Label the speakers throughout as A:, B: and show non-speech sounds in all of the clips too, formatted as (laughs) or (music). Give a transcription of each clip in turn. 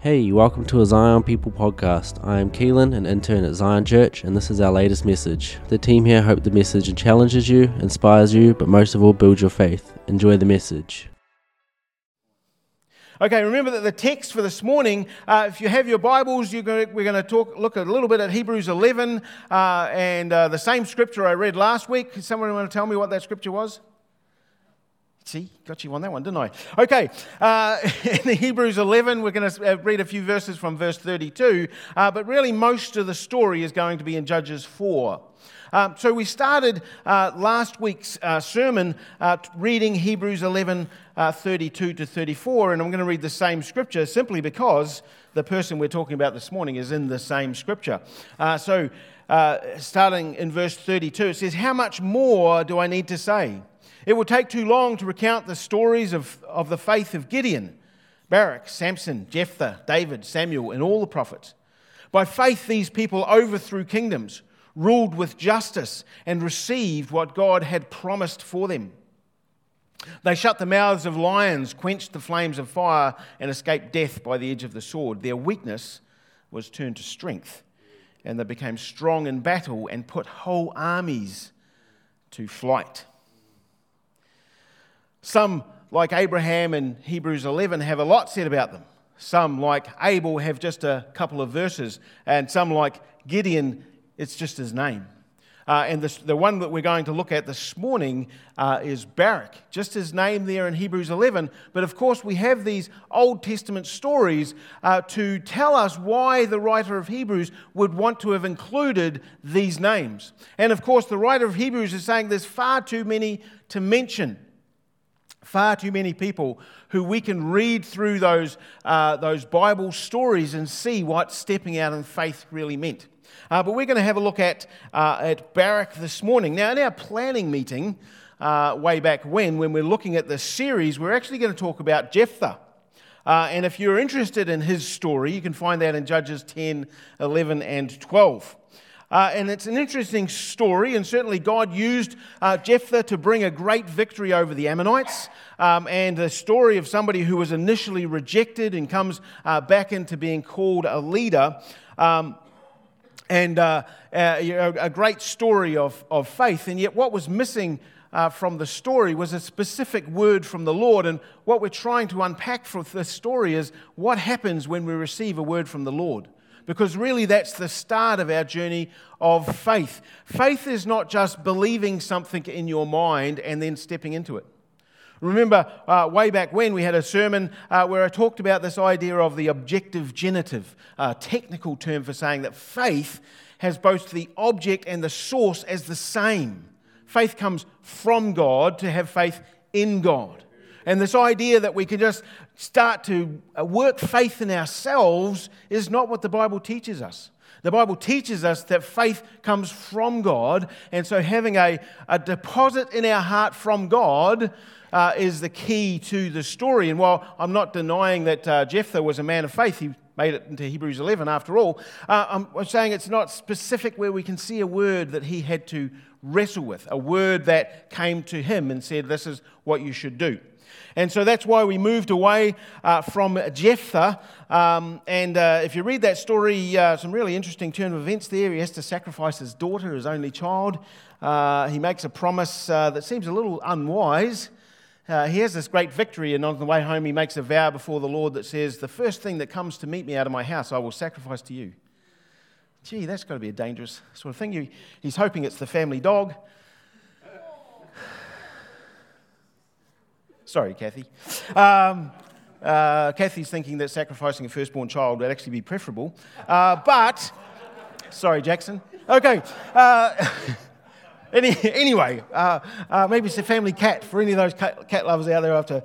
A: Hey, welcome to a Zion People podcast. I am Keelan, an intern at Zion Church, and this is our latest message. The team here hope the message challenges you, inspires you, but most of all, builds your faith. Enjoy the message.
B: Okay, remember that the text for this morning, uh, if you have your Bibles, gonna, we're going to talk, look a little bit at Hebrews 11 uh, and uh, the same scripture I read last week. Someone want to tell me what that scripture was? See, got you on that one, didn't I? Okay, uh, (laughs) in Hebrews 11, we're going to uh, read a few verses from verse 32, uh, but really most of the story is going to be in Judges 4. Um, so we started uh, last week's uh, sermon uh, reading Hebrews 11, 32 to 34, and I'm going to read the same scripture simply because the person we're talking about this morning is in the same scripture. so starting in verse 32, it says, How much more do I need to say? It would take too long to recount the stories of, of the faith of Gideon, Barak, Samson, Jephthah, David, Samuel, and all the prophets. By faith, these people overthrew kingdoms, ruled with justice, and received what God had promised for them. They shut the mouths of lions, quenched the flames of fire, and escaped death by the edge of the sword. Their weakness was turned to strength, and they became strong in battle and put whole armies to flight. Some, like Abraham in Hebrews 11, have a lot said about them. Some, like Abel, have just a couple of verses. And some, like Gideon, it's just his name. Uh, and this, the one that we're going to look at this morning uh, is Barak, just his name there in Hebrews 11. But of course, we have these Old Testament stories uh, to tell us why the writer of Hebrews would want to have included these names. And of course, the writer of Hebrews is saying there's far too many to mention. Far too many people who we can read through those, uh, those Bible stories and see what stepping out in faith really meant. Uh, but we're going to have a look at, uh, at Barak this morning. Now, in our planning meeting, uh, way back when, when we're looking at this series, we're actually going to talk about Jephthah. Uh, and if you're interested in his story, you can find that in Judges 10, 11, and 12. Uh, and it's an interesting story, and certainly God used uh, Jephthah to bring a great victory over the Ammonites. Um, and the story of somebody who was initially rejected and comes uh, back into being called a leader. Um, and uh, uh, a great story of, of faith. And yet, what was missing uh, from the story was a specific word from the Lord. And what we're trying to unpack from this story is what happens when we receive a word from the Lord because really that's the start of our journey of faith. Faith is not just believing something in your mind and then stepping into it. Remember, uh, way back when we had a sermon uh, where I talked about this idea of the objective genitive, a technical term for saying that faith has both the object and the source as the same. Faith comes from God to have faith in God. And this idea that we can just start to uh, work faith in ourselves is not what the Bible teaches us. The Bible teaches us that faith comes from God, and so having a, a deposit in our heart from God uh, is the key to the story. And while I'm not denying that uh, Jephthah was a man of faith, he made it into Hebrews 11 after all, uh, I'm, I'm saying it's not specific where we can see a word that he had to wrestle with, a word that came to him and said, This is what you should do. And so that's why we moved away uh, from Jephthah. Um, and uh, if you read that story, uh, some really interesting turn of events there. He has to sacrifice his daughter, his only child. Uh, he makes a promise uh, that seems a little unwise. Uh, he has this great victory, and on the way home, he makes a vow before the Lord that says, The first thing that comes to meet me out of my house, I will sacrifice to you. Gee, that's got to be a dangerous sort of thing. He's hoping it's the family dog. Sorry, Kathy. Um, uh, Kathy's thinking that sacrificing a firstborn child would actually be preferable. Uh, but, sorry, Jackson. Okay. Uh, (laughs) any, anyway, uh, uh, maybe it's a family cat. For any of those cat, cat lovers out there, I have to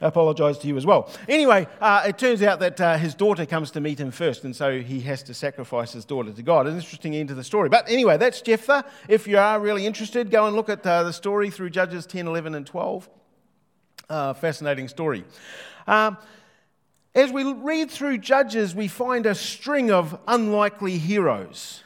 B: apologise to you as well. Anyway, uh, it turns out that uh, his daughter comes to meet him first, and so he has to sacrifice his daughter to God. An interesting end to the story. But anyway, that's Jephthah. If you are really interested, go and look at uh, the story through Judges 10, 11, and 12. Uh, fascinating story. Um, as we read through Judges, we find a string of unlikely heroes.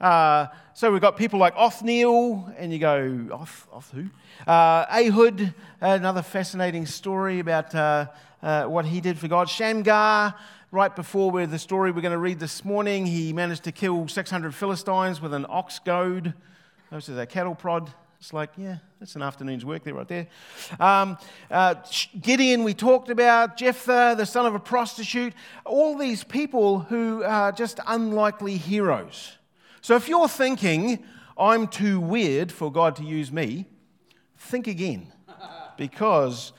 B: Uh, so we've got people like Othniel, and you go, Oth, Oth who? Uh, Ehud, another fascinating story about uh, uh what he did for God. Shamgar, right before where the story we're going to read this morning, he managed to kill 600 Philistines with an ox goad. Are their cattle prod. It's like, yeah, that's an afternoon's work there, right there. Um, uh, Gideon, we talked about. Jephthah, the son of a prostitute. All these people who are just unlikely heroes. So if you're thinking, I'm too weird for God to use me, think again. (laughs) Because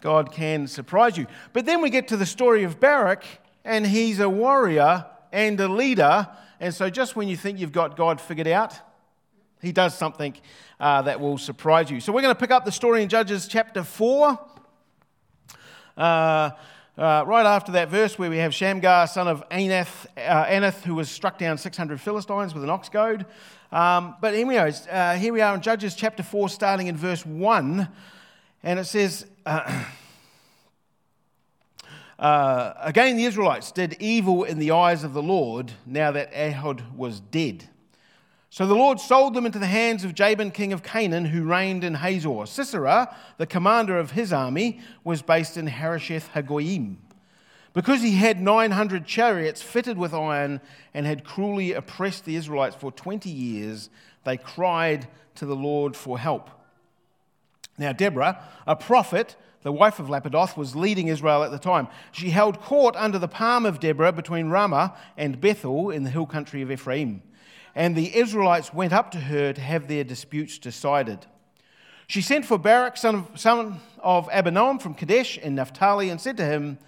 B: God can surprise you. But then we get to the story of Barak, and he's a warrior and a leader. And so just when you think you've got God figured out, he does something uh, that will surprise you. So we're going to pick up the story in Judges chapter 4. Uh, uh, right after that verse where we have Shamgar, son of Anath, uh, Anath, who was struck down 600 Philistines with an ox goad. Um, but uh, here we are in Judges chapter 4, starting in verse 1. And it says, (clears throat) uh, Again, the Israelites did evil in the eyes of the Lord now that Ehud was dead. So the Lord sold them into the hands of Jabin, king of Canaan, who reigned in Hazor. Sisera, the commander of his army, was based in Harosheth Hagoyim. Because he had 900 chariots fitted with iron and had cruelly oppressed the Israelites for 20 years, they cried to the Lord for help. Now, Deborah, a prophet, the wife of Lapidoth, was leading Israel at the time. She held court under the palm of Deborah between Ramah and Bethel in the hill country of Ephraim and the Israelites went up to her to have their disputes decided. She sent for Barak, son of, son of Abinoam from Kadesh in Naphtali, and said to him,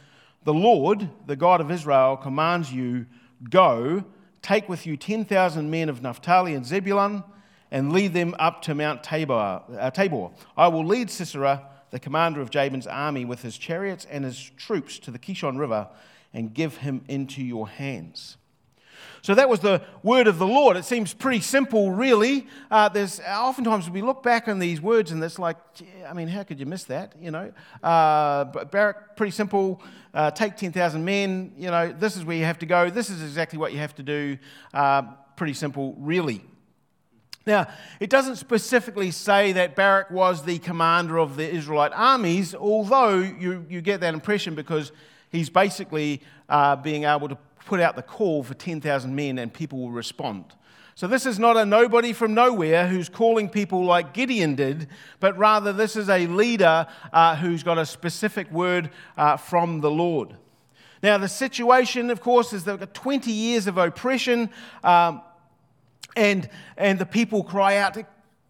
B: The Lord, the God of Israel, commands you, Go, take with you 10,000 men of Naphtali and Zebulun, and lead them up to Mount Tabor. Uh, Tabor. I will lead Sisera, the commander of Jabin's army, with his chariots and his troops to the Kishon River, and give him into your hands. So that was the word of the Lord. It seems pretty simple, really. Uh, there's oftentimes we look back on these words and it's like, I mean, how could you miss that? You know, uh, Barak, pretty simple. Uh, take ten thousand men. You know, this is where you have to go. This is exactly what you have to do. Uh, pretty simple, really. Now, it doesn't specifically say that Barak was the commander of the Israelite armies, although you, you get that impression because he's basically uh, being able to put out the call for 10,000 men and people will respond. So, this is not a nobody from nowhere who's calling people like Gideon did, but rather this is a leader uh, who's got a specific word uh, from the Lord. Now, the situation, of course, is they've got 20 years of oppression, um, and, and the people cry out.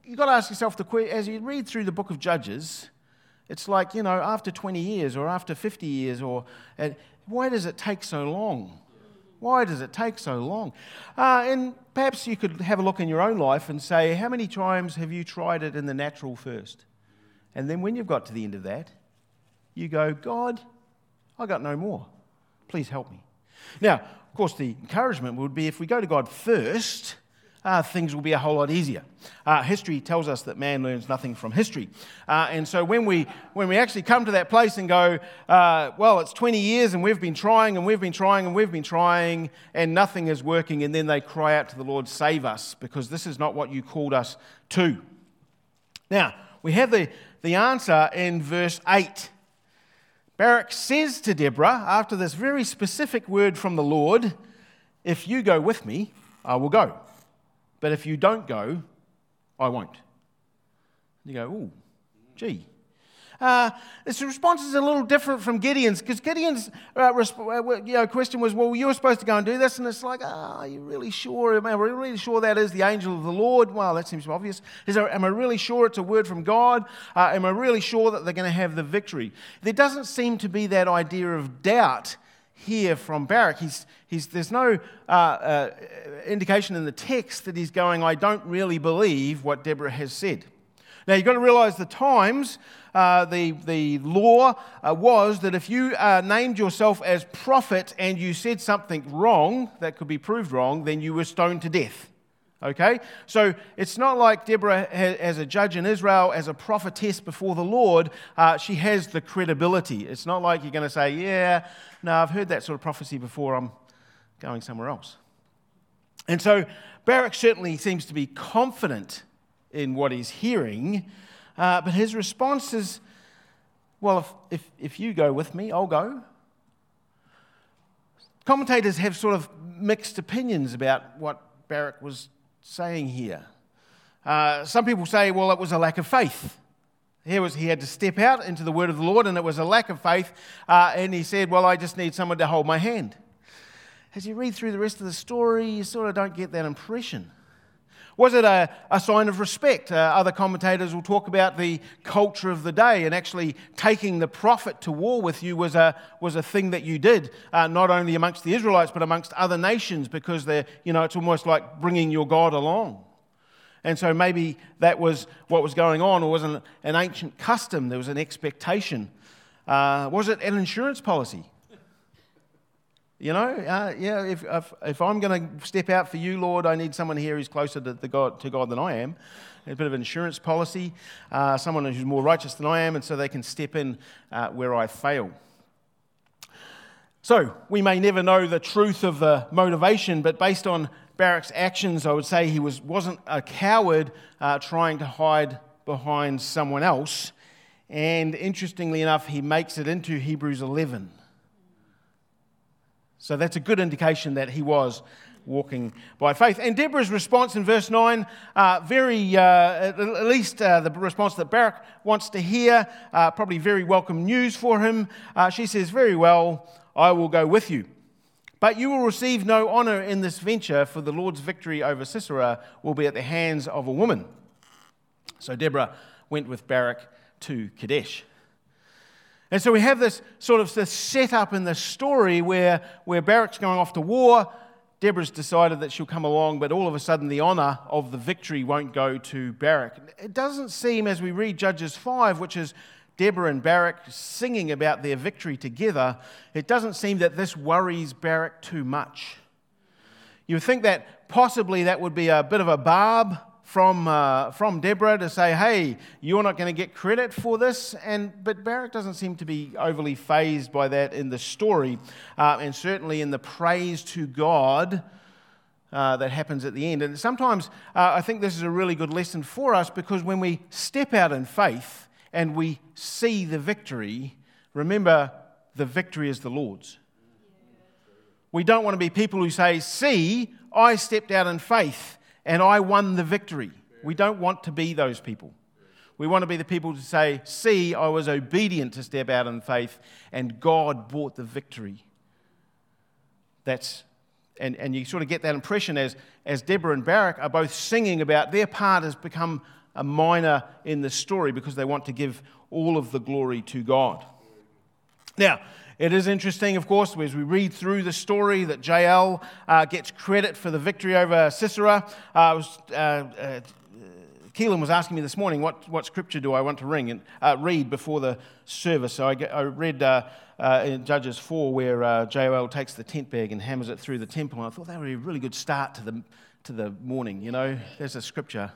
B: You've got to ask yourself, the, question as you read through the book of Judges, it's like, you know, after 20 years or after 50 years, or why does it take so long? Why does it take so long? Uh, and perhaps you could have a look in your own life and say, how many times have you tried it in the natural first? And then when you've got to the end of that, you go, God, I got no more. Please help me. Now, of course, the encouragement would be if we go to God first, uh, things will be a whole lot easier. Uh, history tells us that man learns nothing from history. Uh, and so when we, when we actually come to that place and go, well, it's 20 years and we've been trying and we've been trying and we've been trying and nothing is working, and then they cry out to the Lord, save us, because this is not what you called us to. Now, we have the, the answer in verse 8. Barak says to Deborah, after this very specific word from the Lord, If you go with me, I will go. But if you don't go, I won't. You go, oh, gee. Uh, this response is a little different from Gideon's because Gideon's uh, resp- uh, you know, question was, Well, you were supposed to go and do this. And it's like, oh, Are you really sure? Am I really sure that is the angel of the Lord? Well, that seems obvious. There, am I really sure it's a word from God? Uh, am I really sure that they're going to have the victory? There doesn't seem to be that idea of doubt here from Barak. He's, he's, there's no uh, uh, indication in the text that he's going, I don't really believe what Deborah has said. Now, you've got to realize the times, uh, the, the law uh, was that if you uh, named yourself as prophet and you said something wrong that could be proved wrong, then you were stoned to death. Okay? So it's not like Deborah, as a judge in Israel, as a prophetess before the Lord, uh, she has the credibility. It's not like you're going to say, Yeah, no, I've heard that sort of prophecy before, I'm going somewhere else. And so Barak certainly seems to be confident in what he's hearing, uh, but his response is, Well, if, if, if you go with me, I'll go. Commentators have sort of mixed opinions about what Barak was saying here. Uh, some people say, well, it was a lack of faith. Here was, he had to step out into the word of the Lord, and it was a lack of faith. Uh, and he said, Well, I just need someone to hold my hand. As you read through the rest of the story, you sort of don't get that impression. Was it a, a sign of respect? Uh, other commentators will talk about the culture of the day, and actually taking the prophet to war with you was a, was a thing that you did, uh, not only amongst the Israelites, but amongst other nations, because they're, you know, it's almost like bringing your God along. And so maybe that was what was going on, or was an, an ancient custom. There was an expectation. Uh, was it an insurance policy? You know, uh, yeah, if, if, if I'm going to step out for you, Lord, I need someone here who's closer to, the God, to God than I am. A bit of an insurance policy, uh, someone who's more righteous than I am, and so they can step in uh, where I fail. So, we may never know the truth of the motivation, but based on Barak's actions, I would say he was, wasn't a coward uh, trying to hide behind someone else. And interestingly enough, he makes it into Hebrews 11. So that's a good indication that he was walking by faith. And Deborah's response in verse 9, uh, very, uh, at least uh, the response that Barak wants to hear, uh, probably very welcome news for him. Uh, she says, Very well, I will go with you. But you will receive no honor in this venture, for the Lord's victory over Sisera will be at the hands of a woman. So Deborah went with Barak to Kadesh. And so we have this sort of this setup in the story where, where Barak's going off to war. Deborah's decided that she'll come along, but all of a sudden the honor of the victory won't go to Barak. It doesn't seem, as we read Judges 5, which is Deborah and Barak singing about their victory together, it doesn't seem that this worries Barak too much. You would think that possibly that would be a bit of a barb from, uh, from Deborah to say, hey, you're not going to get credit for this. And, but Barak doesn't seem to be overly fazed by that in the story, uh, and certainly in the praise to God. Uh, that happens at the end. And sometimes uh, I think this is a really good lesson for us because when we step out in faith, and we see the victory, remember the victory is the Lord's. We don't want to be people who say, See, I stepped out in faith and I won the victory. We don't want to be those people. We want to be the people to say, See, I was obedient to step out in faith and God brought the victory. That's and, and you sort of get that impression as, as Deborah and Barak are both singing about their part has become a minor in the story because they want to give all of the glory to God. Now, it is interesting, of course, as we read through the story that Jael uh, gets credit for the victory over Sisera. Uh, uh, uh, Keelan was asking me this morning, what, what scripture do I want to ring and, uh, read before the service? So I, I read uh, in Judges 4 where Jael takes the tent bag and hammers it through the temple. And I thought that would be a really good start to the, to the morning, you know. There's a scripture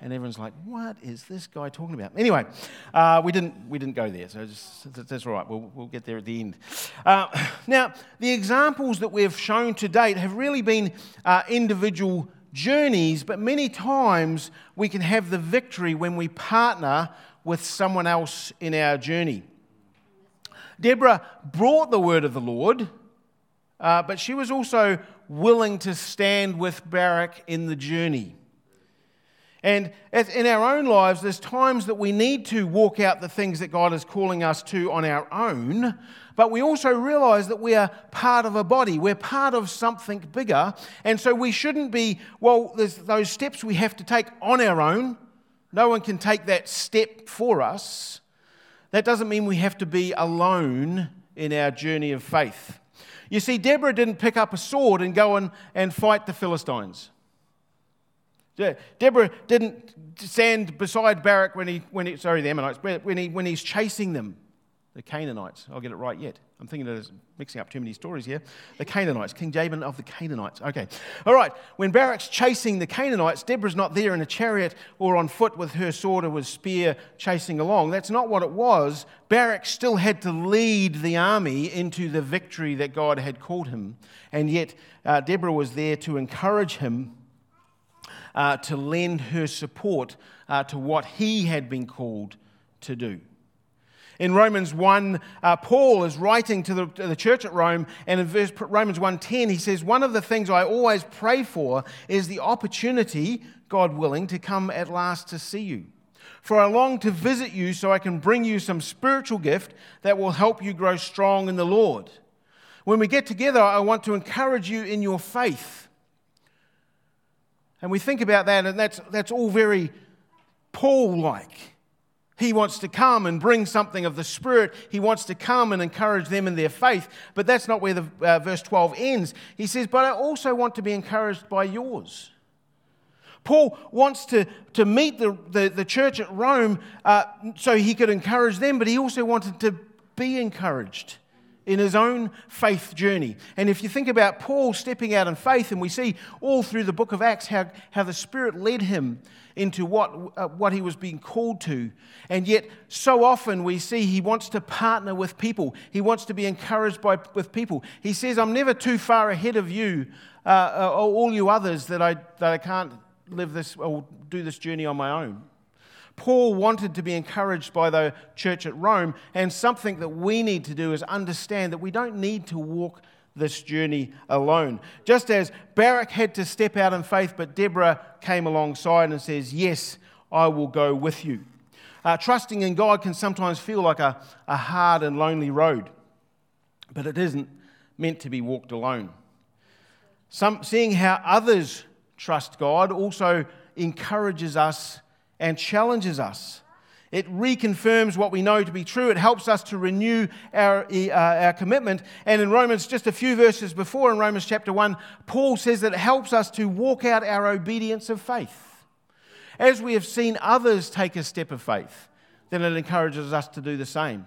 B: and everyone's like, "What is this guy talking about?" Anyway, uh, we didn't we didn't go there, so just, that's all right. We'll we'll get there at the end. Uh, (clears throat) now, the examples that we've shown to date have really been uh, individual journeys, but many times we can have the victory when we partner with someone else in our journey. Deborah brought the word of the Lord, uh, but she was also willing to stand with Barak in the journey. And in our own lives, there's times that we need to walk out the things that God is calling us to on our own, but we also realize that we are part of a body. We're part of something bigger. And so we shouldn't be, well, there's those steps we have to take on our own. No one can take that step for us. That doesn't mean we have to be alone in our journey of faith. You see, Deborah didn't pick up a sword and go and, and fight the Philistines. Deborah didn't stand beside Barak when he, when he sorry, the Ammonites, when, he, when he's chasing them, the Canaanites. I'll get it right yet. I'm thinking of mixing up too many stories here. The Canaanites, King Jabin of the Canaanites. Okay. All right. When Barak's chasing the Canaanites, Deborah's not there in a chariot or on foot with her sword or with spear chasing along. That's not what it was. Barak still had to lead the army into the victory that God had called him. And yet, uh, Deborah was there to encourage him uh, to lend her support uh, to what he had been called to do. In Romans 1, uh, Paul is writing to the, to the, church at Rome, and in verse, Romans 1.10, he says, One of the things I always pray for is the opportunity, God willing, to come at last to see you. For I long to visit you so I can bring you some spiritual gift that will help you grow strong in the Lord. When we get together, I want to encourage you in your faith. And we think about that, and that's, that's all very Paul like. He wants to come and bring something of the Spirit. He wants to come and encourage them in their faith. But that's not where the uh, verse 12 ends. He says, But I also want to be encouraged by yours. Paul wants to, to meet the, the, the church at Rome uh, so he could encourage them, but he also wanted to be encouraged in his own faith journey. And if you think about Paul stepping out in faith, and we see all through the book of Acts how, how the Spirit led him into what, uh, what he was being called to. And yet, so often we see he wants to partner with people. He wants to be encouraged by, with people. He says, I'm never too far ahead of you, uh, uh, all you others, that I, that I can't live this or do this journey on my own. Paul wanted to be encouraged by the church at Rome, and something that we need to do is understand that we don't need to walk this journey alone. Just as Barak had to step out in faith, but Deborah came alongside and says, Yes, I will go with you. Uh, trusting in God can sometimes feel like a, a hard and lonely road, but it isn't meant to be walked alone. Some, seeing how others trust God also encourages us and challenges us. It reconfirms what we know to be true. It helps us to renew our, uh, our commitment. And in Romans, just a few verses before, in Romans chapter 1, Paul says that it helps us to walk out our obedience of faith. As we have seen others take a step of faith, then it encourages us to do the same.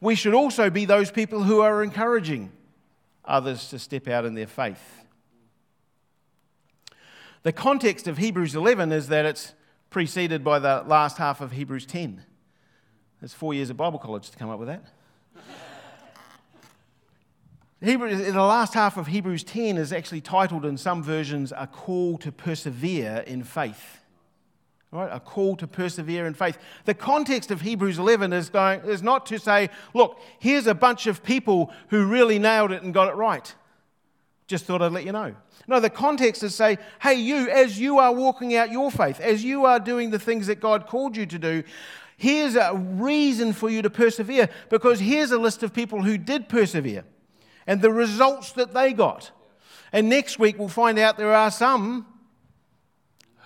B: We should also be those people who are encouraging others to step out in their faith. The context of Hebrews 11 is that it's preceded by the last half of Hebrews 10. There's four years of Bible college to come up with that. Hebrews, the last half of Hebrews 10 is actually titled in some versions A Call to Persevere in Faith. Right? A call to persevere in faith. The context of Hebrews 11 is, going, is not to say, look, here's a bunch of people who really nailed it and got it right. Just thought I'd let you know. No, the context is say, hey, you, as you are walking out your faith, as you are doing the things that God called you to do, here's a reason for you to persevere because here's a list of people who did persevere and the results that they got. And next week we'll find out there are some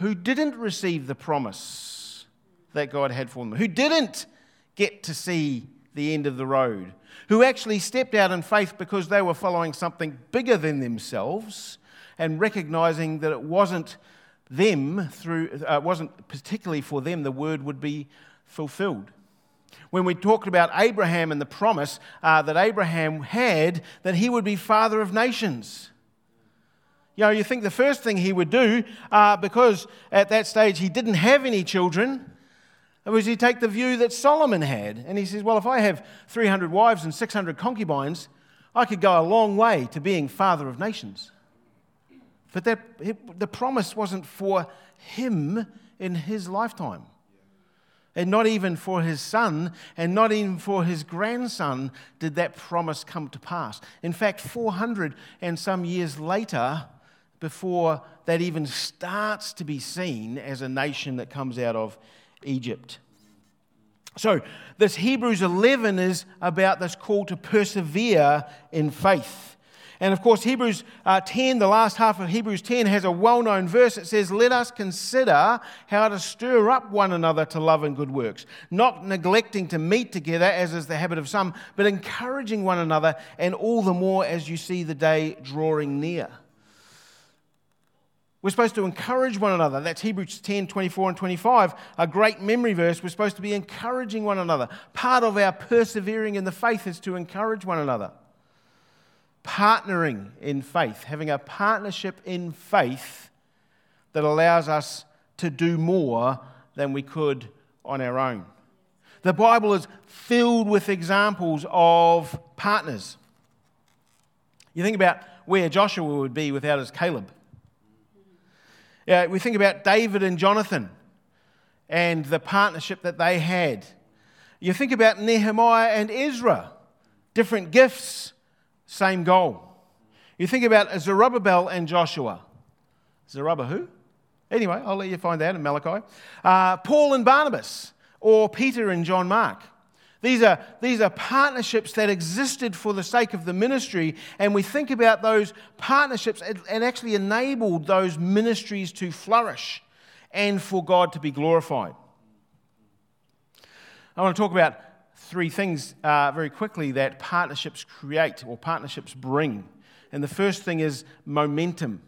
B: who didn't receive the promise that God had for them, who didn't get to see the end of the road, who actually stepped out in faith because they were following something bigger than themselves and recognizing that it wasn't them through, uh, wasn't particularly for them, the word would be fulfilled. When we talked about Abraham and the promise uh, that Abraham had that he would be father of nations. You know, you think the first thing he would do, uh, because at that stage he didn't have any children, was he take the view that Solomon had. And he says, Well, if I have 300 wives and 600 concubines, I could go a long way to being father of nations. But that, the promise wasn't for him in his lifetime. And not even for his son, and not even for his grandson did that promise come to pass. In fact, 400 and some years later, before that even starts to be seen as a nation that comes out of Egypt. So, this Hebrews 11 is about this call to persevere in faith. And of course, Hebrews uh, 10, the last half of Hebrews 10, has a well known verse that says, Let us consider how to stir up one another to love and good works, not neglecting to meet together, as is the habit of some, but encouraging one another, and all the more as you see the day drawing near. We're supposed to encourage one another. That's Hebrews 10 24 and 25, a great memory verse. We're supposed to be encouraging one another. Part of our persevering in the faith is to encourage one another partnering in faith, having a partnership in faith that allows us to do more than we could on our own. The Bible is filled with examples of partners. You think about where Joshua would be without his Caleb. Yeah, we think about David and Jonathan and the partnership that they had. You think about Nehemiah and Ezra, different gifts, same goal. You think about Zerubbabel and Joshua. Zerubbabel who? Anyway, I'll let you find that in Malachi. Uh, Paul and Barnabas, or Peter and John Mark. These are, these are partnerships that existed for the sake of the ministry, and we think about those partnerships and, actually enabled those ministries to flourish and for God to be glorified. I want to talk about three things uh, very quickly that partnerships create or partnerships bring. And the first thing is momentum.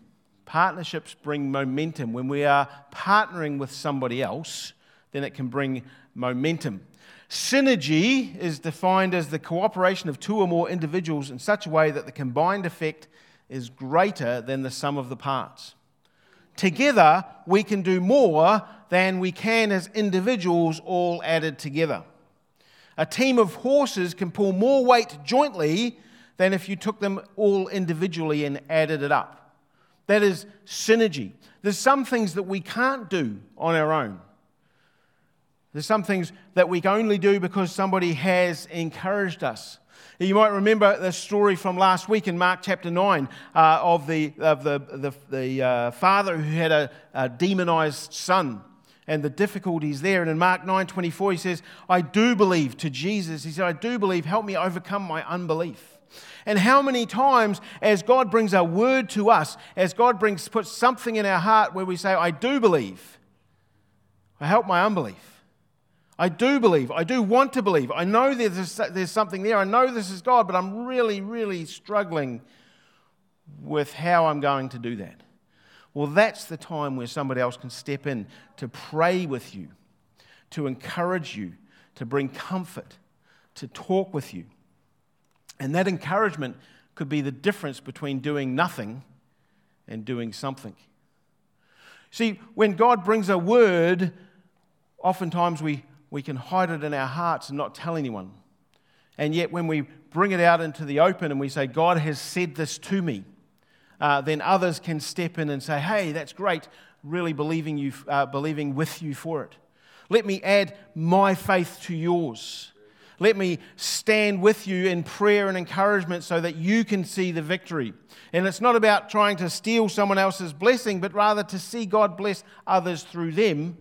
B: Partnerships bring momentum. When we are partnering with somebody else, then it can bring momentum. Synergy is defined as the cooperation of two or more individuals in such a way that the combined effect is greater than the sum of the parts. Together, we can do more than we can as individuals all added together. A team of horses can pull more weight jointly than if you took them all individually and added it up. That is synergy. There's some things that we can't do on our own. There's some things that we can only do because somebody has encouraged us. You might remember the story from last week in Mark chapter 9 uh, of the, of the, the, the uh, father who had a, a demonized son and the difficulties there. And in Mark 9 24, he says, I do believe to Jesus. He said, I do believe, help me overcome my unbelief. And how many times, as God brings a word to us, as God brings, puts something in our heart where we say, I do believe, I help my unbelief. I do believe. I do want to believe. I know there's, there's something there. I know this is God, but I'm really, really struggling with how I'm going to do that. Well, that's the time where somebody else can step in to pray with you, to encourage you, to bring comfort, to talk with you. And that encouragement could be the difference between doing nothing and doing something. See, when God brings a word, oftentimes we we can hide it in our hearts and not tell anyone. And yet, when we bring it out into the open and we say, God has said this to me, uh, then others can step in and say, hey, that's great, really believing, you, uh, believing with you for it. Let me add my faith to yours. Let me stand with you in prayer and encouragement so that you can see the victory. And it's not about trying to steal someone else's blessing, but rather to see God bless others through them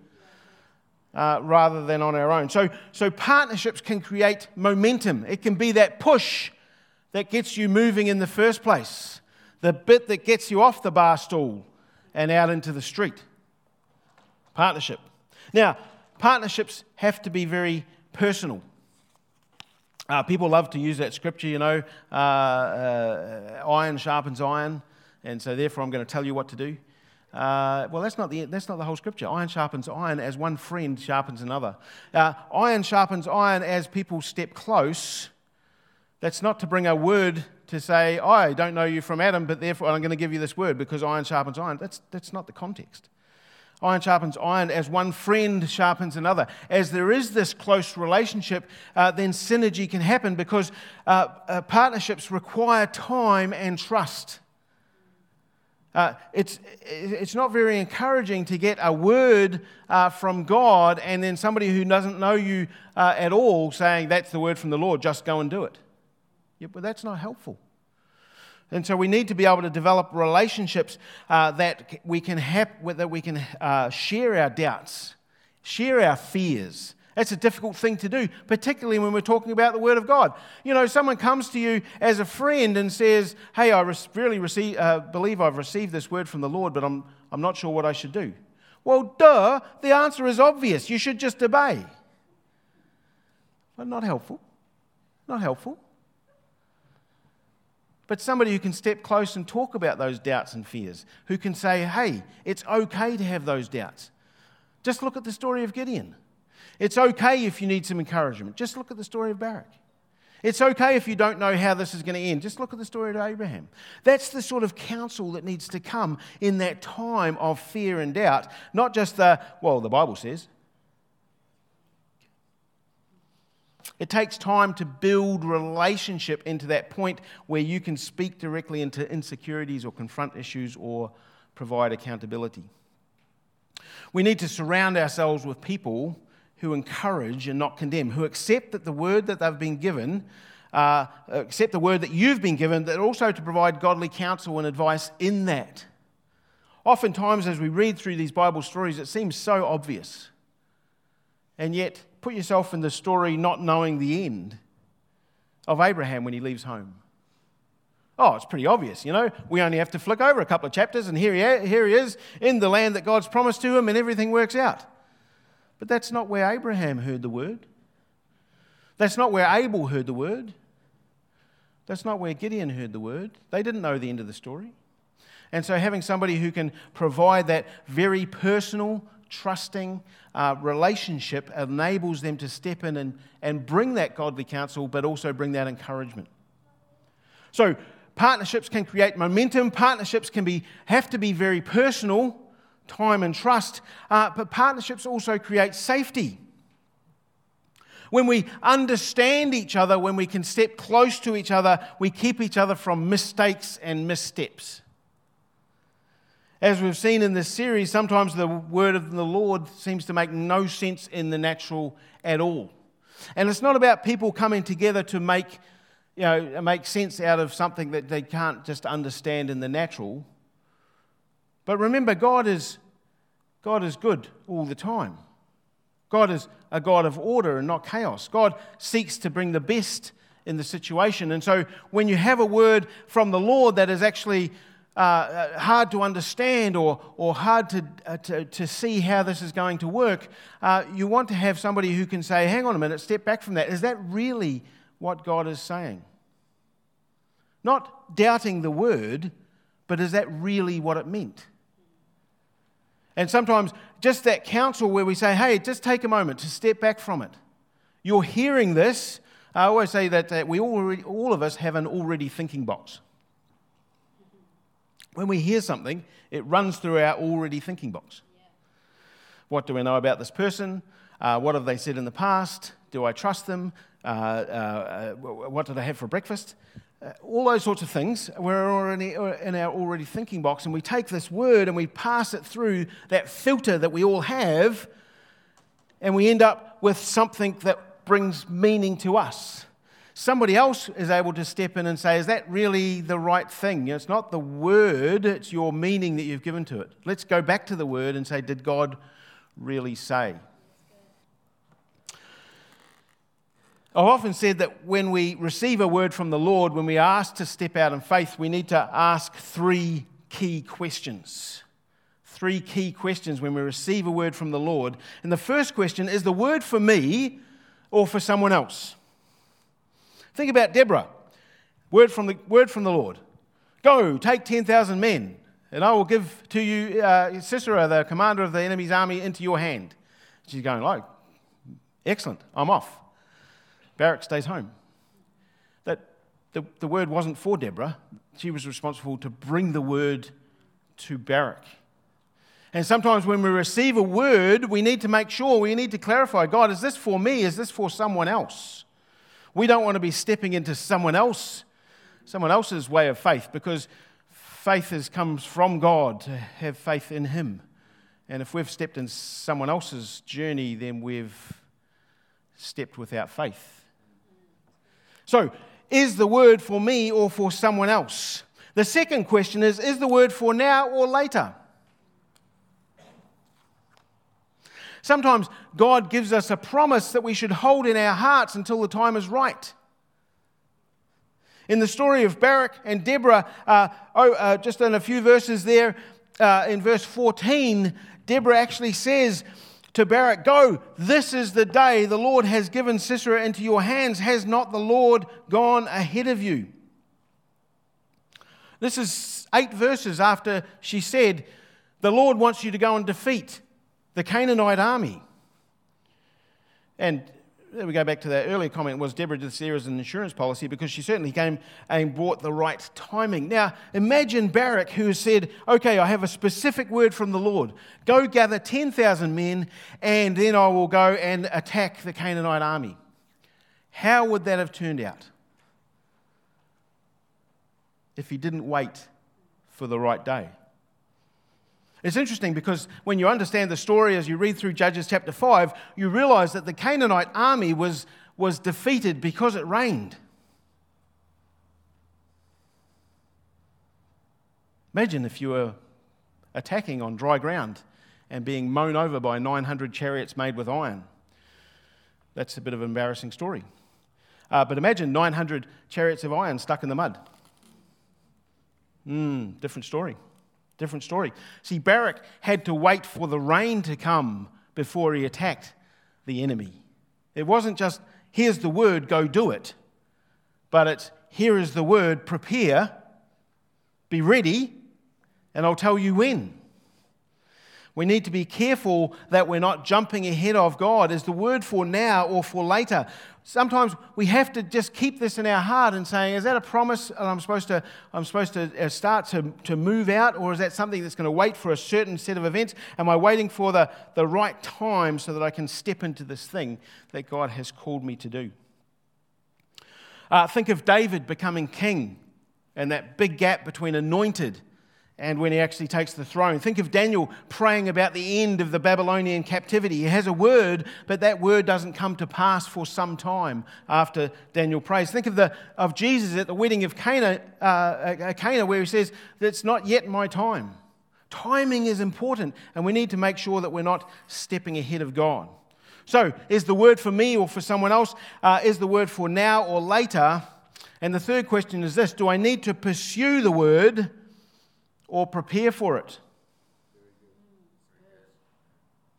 B: uh, rather than on our own. So, so partnerships can create momentum. It can be that push that gets you moving in the first place, the bit that gets you off the bar stool and out into the street. Partnership. Now, partnerships have to be very personal. Uh, people love to use that scripture, you know, uh, uh, iron sharpens iron, and so therefore I'm going to tell you what to do. Uh, well, that's not, the, that's not the whole scripture. Iron sharpens iron as one friend sharpens another. Uh, iron sharpens iron as people step close. That's not to bring a word to say, I don't know you from Adam, but therefore I'm going to give you this word because iron sharpens iron. That's, that's not the context. Iron sharpens iron as one friend sharpens another. As there is this close relationship, uh, then synergy can happen because uh, uh, partnerships require time and trust. Uh, it's, it's not very encouraging to get a word uh, from God and then somebody who doesn't know you uh, at all saying, That's the word from the Lord, just go and do it. Yeah, but that's not helpful. And so we need to be able to develop relationships uh, that we can, have, that we can uh, share our doubts, share our fears, that's a difficult thing to do, particularly when we're talking about the Word of God. You know, someone comes to you as a friend and says, Hey, I really receive, uh, believe I've received this word from the Lord, but I'm, I'm not sure what I should do. Well, duh, the answer is obvious. You should just obey. But not helpful. Not helpful. But somebody who can step close and talk about those doubts and fears, who can say, hey, it's okay to have those doubts. Just look at the story of Gideon. It's okay if you need some encouragement. Just look at the story of Barak. It's okay if you don't know how this is going to end. Just look at the story of Abraham. That's the sort of counsel that needs to come in that time of fear and doubt, not just the, well, the Bible says. It takes time to build relationship into that point where you can speak directly into insecurities or confront issues or provide accountability. We need to surround ourselves with people who encourage and not condemn, who accept that the word that they've been given, uh, accept the word that you've been given, that also to provide godly counsel and advice in that. Oftentimes, as we read through these Bible stories, it seems so obvious. And yet, put yourself in the story not knowing the end of Abraham when he leaves home. Oh, it's pretty obvious, you know. We only have to flick over a couple of chapters, and here he, here he is in the land that God's promised to him, and everything works out. But that's not where Abraham heard the word. That's not where Abel heard the word. That's not where Gideon heard the word. They didn't know the end of the story. And so, having somebody who can provide that very personal, trusting uh, relationship enables them to step in and, and bring that godly counsel, but also bring that encouragement. So, partnerships can create momentum, partnerships can be, have to be very personal, time and trust, uh, but partnerships also create safety. When we understand each other, when we can step close to each other, we keep each other from mistakes and missteps. As we've seen in this series, sometimes the word of the Lord seems to make no sense in the natural at all. And it's not about people coming together to make, you know, make sense out of something that they can't just understand in the natural. But remember, God is, God is good all the time. God is a God of order and not chaos. God seeks to bring the best in the situation. And so when you have a word from the Lord that is actually uh, uh, hard to understand or, or hard to, uh, to, to, see how this is going to work, uh, you want to have somebody who can say, hang on a minute, step back from that. Is that really what God is saying? Not doubting the word, but is that really what it meant? And sometimes just that counsel where we say, hey, just take a moment to step back from it. You're hearing this. I always say that, that we already, all of us have an already thinking box. When we hear something, it runs through our already thinking box. Yeah. What do I know about this person? Uh, what have they said in the past? Do I trust them? Uh, uh, what do they have for breakfast? Uh, all those sorts of things we're already in our already thinking box, and we take this word and we pass it through that filter that we all have, and we end up with something that brings meaning to us somebody else is able to step in and say, Is that really the right thing? It's not the word, it's your meaning that you've given to it. Let's go back to the word and say, Did God really say? I've often said that when we receive a word from the Lord, when we ask to step out in faith, we need to ask three key questions. Three key questions when we receive a word from the Lord. And the first question is the word for me or for someone else? Think about Deborah. Word from the, word from the Lord. Go, take 10,000 men, and I will give to you uh, Sisera, the commander of the enemy's army, into your hand. She's going, like, excellent, I'm off. Barak stays home. That the, the word wasn't for Deborah. She was responsible to bring the word to Barak. And sometimes when we receive a word, we need to make sure, we need to clarify God, is this for me? Is this for someone else? We don't want to be stepping into someone else, someone else's way of faith, because faith is, comes from God to have faith in Him. And if we've stepped in someone else's journey, then we've stepped without faith. So, is the word for me or for someone else? The second question is Is the word for now or later? Sometimes God gives us a promise that we should hold in our hearts until the time is right. In the story of Barak and Deborah, uh, oh, uh, just in a few verses there, uh, in verse 14, Deborah actually says to Barak, Go, this is the day the Lord has given Sisera into your hands. Has not the Lord gone ahead of you? This is eight verses after she said, The Lord wants you to go and defeat the Canaanite army. And we go back to that earlier comment was Deborah did as an insurance policy because she certainly came and brought the right timing. Now, imagine Barak who said, Okay, I have a specific word from the Lord. Go gather 10,000 men, and then I will go and attack the Canaanite army. How would that have turned out if he didn't wait for the right day? It's interesting because when you understand the story as you read through Judges chapter 5, you realize that the Canaanite army was, was defeated because it rained. Imagine if you were attacking on dry ground and being mown over by 900 chariots made with iron. That's a bit of an embarrassing story. Uh, but imagine 900 chariots of iron stuck in the mud. Hmm, different story. Different story. See, Barak had to wait for the rain to come before he attacked the enemy. It wasn't just, here's the word, go do it, but it's, here is the word, prepare, be ready, and I'll tell you when. We need to be careful that we're not jumping ahead of God. Is the word for now or for later? Sometimes we have to just keep this in our heart and saying, is that a promise and I'm supposed to, I'm supposed to uh, start to, to move out, or is that something that's going to wait for a certain set of events? Am I waiting for the, the right time so that I can step into this thing that God has called me to do? Uh, think of David becoming king and that big gap between anointed and when he actually takes the throne. Think of Daniel praying about the end of the Babylonian captivity. He has a word, but that word doesn't come to pass for some time after Daniel prays. Think of, the, of Jesus at the wedding of Cana, uh, Cana, where he says, It's not yet my time. Timing is important, and we need to make sure that we're not stepping ahead of God. So, is the word for me or for someone else? Uh, is the word for now or later? And the third question is this Do I need to pursue the word? Or prepare for it?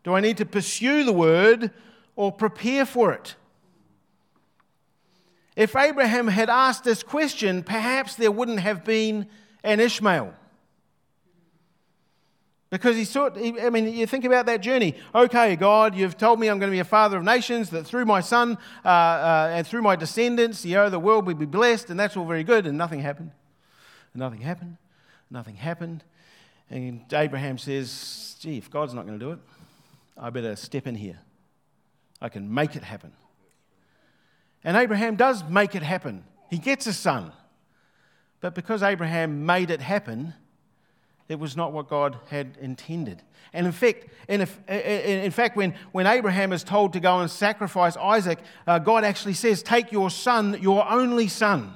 B: Do I need to pursue the word or prepare for it? If Abraham had asked this question, perhaps there wouldn't have been an Ishmael. Because he thought, I mean, you think about that journey. Okay, God, you've told me I'm going to be a father of nations, that through my son uh, uh, and through my descendants, you know, the world will be blessed, and that's all very good, and nothing happened. Nothing happened. Nothing happened. And Abraham says, Gee, if God's not going to do it, I better step in here. I can make it happen. And Abraham does make it happen. He gets a son. But because Abraham made it happen, it was not what God had intended. And in fact, in, in fact when, when Abraham is told to go and sacrifice Isaac, uh, God actually says, Take your son, your only son.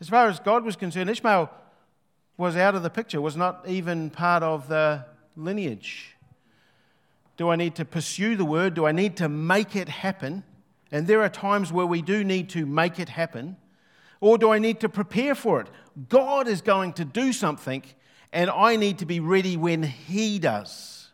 B: As far as God was concerned, Ishmael was out of the picture, was not even part of the lineage. Do I need to pursue the word? Do I need to make it happen? And there are times where we do need to make it happen. Or do I need to prepare for it? God is going to do something, and I need to be ready when He does.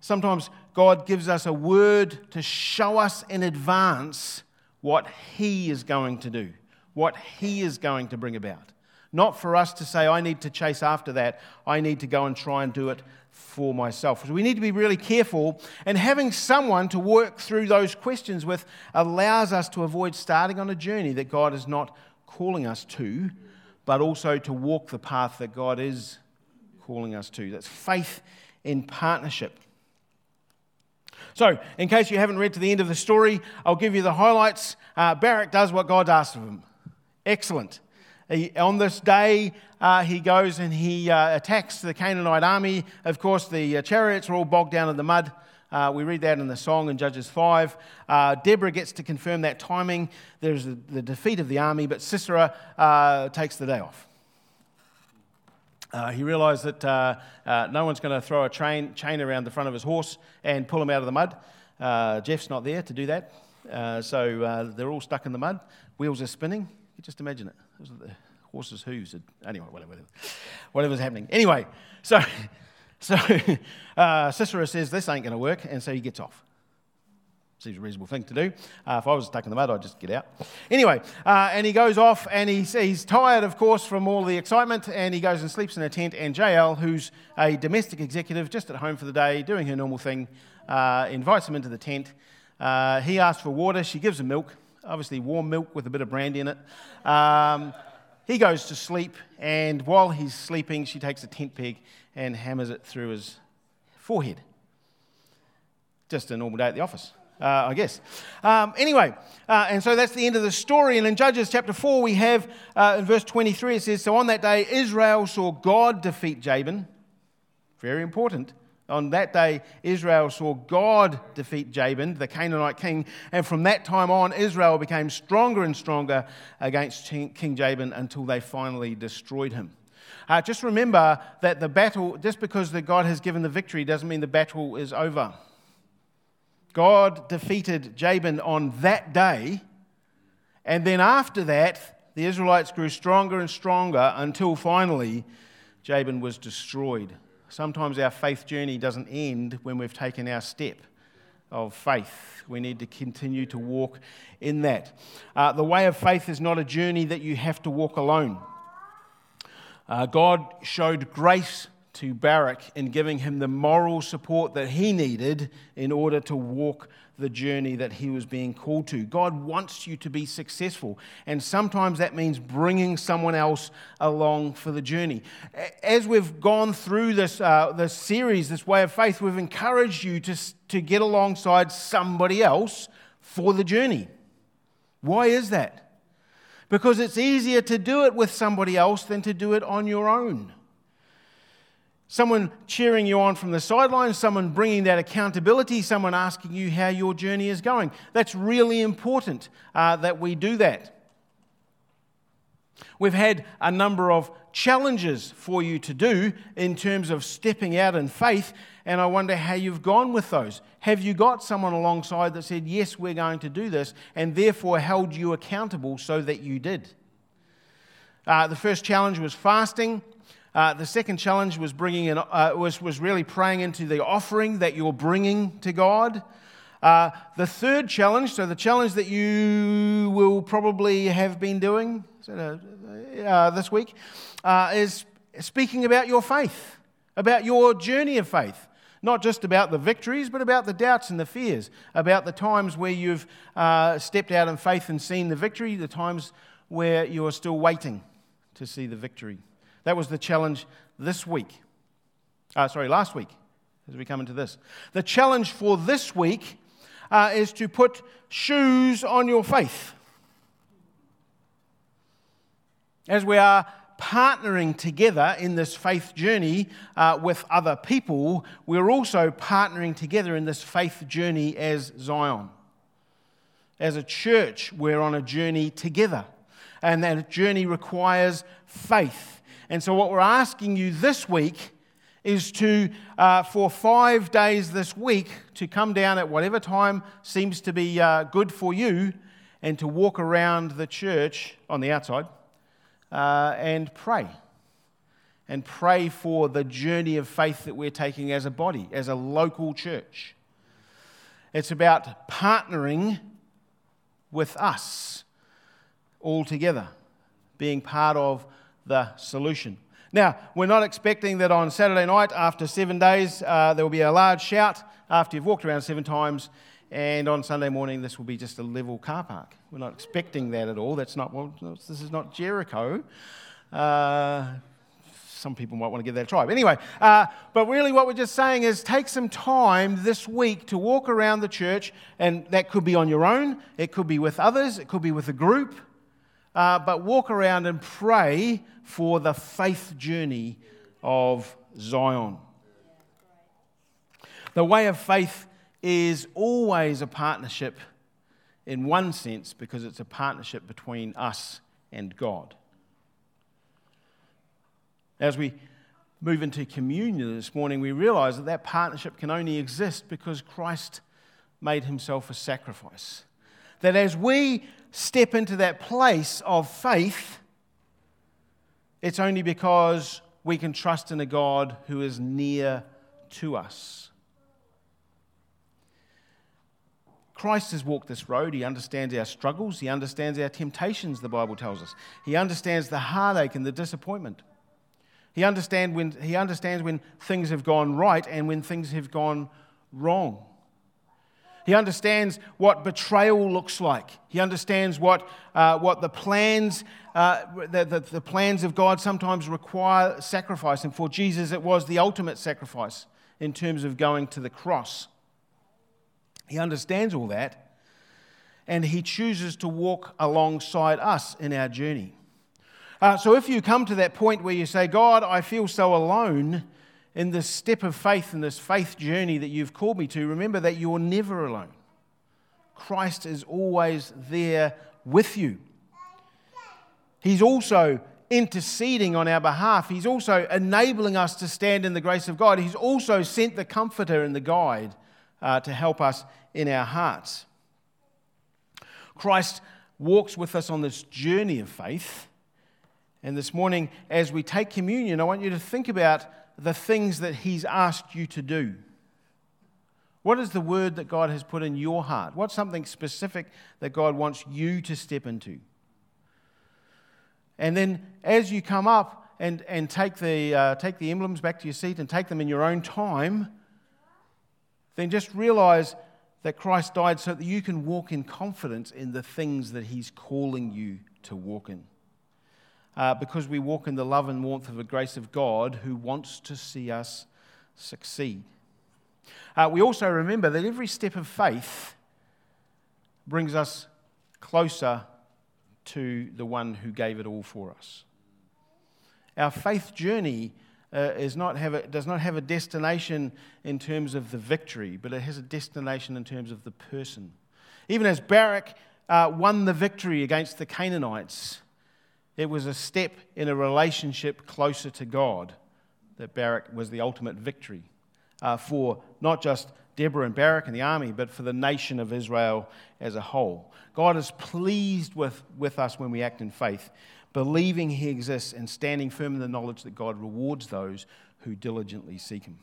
B: Sometimes God gives us a word to show us in advance what He is going to do what He is going to bring about. Not for us to say, I need to chase after that, I need to go and try and do it for myself. So we need to be really careful, and having someone to work through those questions with allows us to avoid starting on a journey that God is not calling us to, but also to walk the path that God is calling us to. That's faith in partnership. So, in case you haven't read to the end of the story, I'll give you the highlights. Uh, Barak does what God asked of him. Excellent. He, on this day, uh, he goes and he uh, attacks the Canaanite army. Of course, the uh, chariots are all bogged down in the mud. Uh, we read that in the song in Judges 5. Uh, Deborah gets to confirm that timing. There's the, the defeat of the army, but Sisera uh, takes the day off. he realized that no one's going to throw a train, chain around the front of his horse and pull him out of the mud. Jeff's not there to do that. so they're all stuck in the mud. Wheels are spinning. Just imagine it. It was the horse's hooves. Anyway, whatever, whatever, whatever's happening. Anyway, so, so (laughs) uh, Sisera says this ain't going to work, and so he gets off. Seems a reasonable thing to do. Uh, if I was stuck in the mud, I'd just get out. Anyway, uh, and he goes off, and he's, he's tired, of course, from all the excitement, and he goes and sleeps in a tent. And Jael, who's a domestic executive, just at home for the day, doing her normal thing, uh, invites him into the tent. Uh, he asks for water. She gives him milk obviously warm milk with a bit of brandy in it. Um, he goes to sleep, and while he's sleeping, she takes a tent peg and hammers it through his forehead. Just a normal day at the office. uh, I guess. Um, anyway, uh, and so that's the end of the story. And in Judges chapter 4, we have uh, in verse 23, it says, So on that day, Israel saw God defeat Jabin. Very important. On that day, Israel saw God defeat Jabin, the Canaanite king, and from that time on, Israel became stronger and stronger against King Jabin until they finally destroyed him. Uh, just remember that the battle, just because God has given the victory, doesn't mean the battle is over. God defeated Jabin on that day, and then after that, the Israelites grew stronger and stronger until finally Jabin was destroyed. Sometimes our faith journey doesn't end when we've taken our step of faith. We need to continue to walk in that. Uh, the way of faith is not a journey that you have to walk alone. Uh, God showed grace to Barak in giving him the moral support that he needed in order to walk the journey that he was being called to. God wants you to be successful, and sometimes that means bringing someone else along for the journey. As we've gone through this, uh, this series, this way of faith, we've encouraged you to, to get alongside somebody else for the journey. Why is that? Because it's easier to do it with somebody else than to do it on your own. Someone cheering you on from the sidelines, someone bringing that accountability, someone asking you how your journey is going. That's really important uh, that we do that. We've had a number of challenges for you to do in terms of stepping out in faith, and I wonder how you've gone with those. Have you got someone alongside that said, Yes, we're going to do this, and therefore held you accountable so that you did? Uh, the first challenge was fasting. Uh, the second challenge was bringing in, uh, was, was really praying into the offering that you're bringing to God. Uh, the third challenge, so the challenge that you will probably have been doing uh, uh, this week, uh, is speaking about your faith, about your journey of faith. Not just about the victories, but about the doubts and the fears, about the times where you've stepped out in faith and seen the victory, the times where you are still waiting to see the victory. That was the challenge this week. Uh, sorry, last week, as we come into this. The challenge for this week uh, is to put shoes on your faith. As we are partnering together in this faith journey uh, with other people, we're also partnering together in this faith journey as Zion. As a church, we're on a journey together, and that journey requires faith. And so, what we're asking you this week is to, uh, for five days this week, to come down at whatever time seems to be uh, good for you and to walk around the church on the outside uh, and pray. And pray for the journey of faith that we're taking as a body, as a local church. It's about partnering with us all together, being part of the solution. Now, we're not expecting that on Saturday night, after seven days, uh, there will be a large shout after you've walked around seven times, and on Sunday morning, this will be just a level car park. We're not expecting that at all. That's not, well, this is not Jericho. Uh, some people might want to give that a try. But anyway, uh, but really what we're just saying is take some time this week to walk around the church, and that could be on your own, it could be with others, it could be with a group, uh, but walk around and pray for the faith journey of Zion. The way of faith is always a partnership in one sense because it's a partnership between us and God. As we move into communion this morning, we realize that that partnership can only exist because Christ made himself a sacrifice. That as we step into that place of faith, it's only because we can trust in a God who is near to us. Christ has walked this road. He understands our struggles. He understands our temptations, the Bible tells us. He understands the heartache and the disappointment. He, understand when, he understands when things have gone right and when things have gone wrong. He understands what betrayal looks like. He understands what, uh, what the plans, uh, the, the, the plans of God sometimes require sacrifice. And for Jesus, it was the ultimate sacrifice in terms of going to the cross. He understands all that, and He chooses to walk alongside us in our journey. Uh, so if you come to that point where you say, God, I feel so alone in this step of faith, in this faith journey that you've called me to, remember that you're never alone. Christ is always there with you. He's also interceding on our behalf. He's also enabling us to stand in the grace of God. He's also sent the comforter and the guide uh, to help us in our hearts. Christ walks with us on this journey of faith. And this morning, as we take communion, I want you to think about the things that He's asked you to do. What is the word that God has put in your heart? What's something specific that God wants you to step into? And then as you come up and, and take, the, uh, take the emblems back to your seat and take them in your own time, then just realize that Christ died so that you can walk in confidence in the things that He's calling you to walk in. Uh, because we walk in the love and warmth of the grace of God who wants to see us succeed. Uh, we also remember that every step of faith brings us closer to the one who gave it all for us. Our faith journey uh, is not have a, does not have a destination in terms of the victory, but it has a destination in terms of the person. Even as Barak uh, won the victory against the Canaanites, it was a step in a relationship closer to God that Barak was the ultimate victory uh, for not just Deborah and Barak and the army, but for the nation of Israel as a whole. God is pleased with, with us when we act in faith, believing He exists and standing firm in the knowledge that God rewards those who diligently seek Him.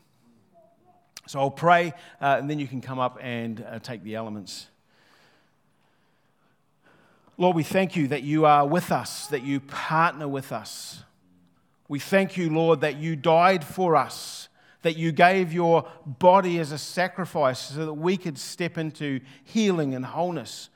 B: So I'll pray, uh, and then you can come up and uh, take the elements. Lord, we thank you that you are with us, that you partner with us. We thank you, Lord, that you died for us that you gave your body as a sacrifice so that we could step into healing and wholeness,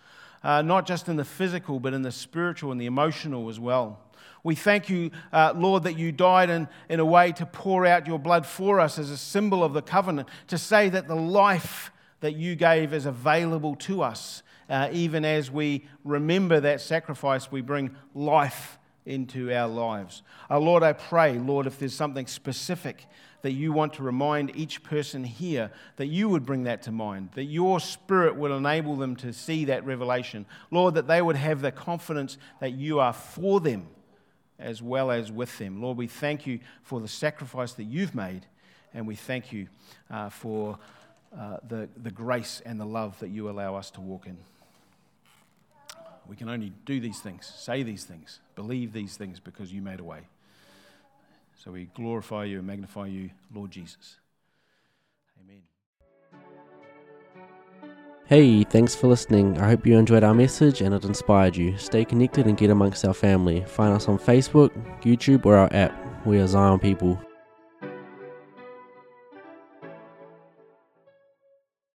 B: uh, not just in the physical, but in the spiritual and the emotional as well. We thank you, uh, Lord, that you died in, in a way to pour out your blood for us as a symbol of the covenant, to say that the life that you gave is available to us. Uh, even as we remember that sacrifice, we bring life into our lives. Uh, Lord, I pray, Lord, if there's something specific that you want to remind each person here, that you would bring that to mind, that your spirit would enable them to see that revelation. Lord, that they would have the confidence that you are for them as well as with them. Lord, we thank you for the sacrifice that you've made, and we thank you uh, for uh, the, the grace and the love that you allow us to walk in. We can only do these things, say these things, believe these things because you made a way. So we glorify you and magnify you, Lord Jesus. Amen.
A: Hey, thanks for listening. I hope you enjoyed our message and it inspired you. Stay connected and get amongst our family. Find us on Facebook, YouTube, or our app. We are Zion People.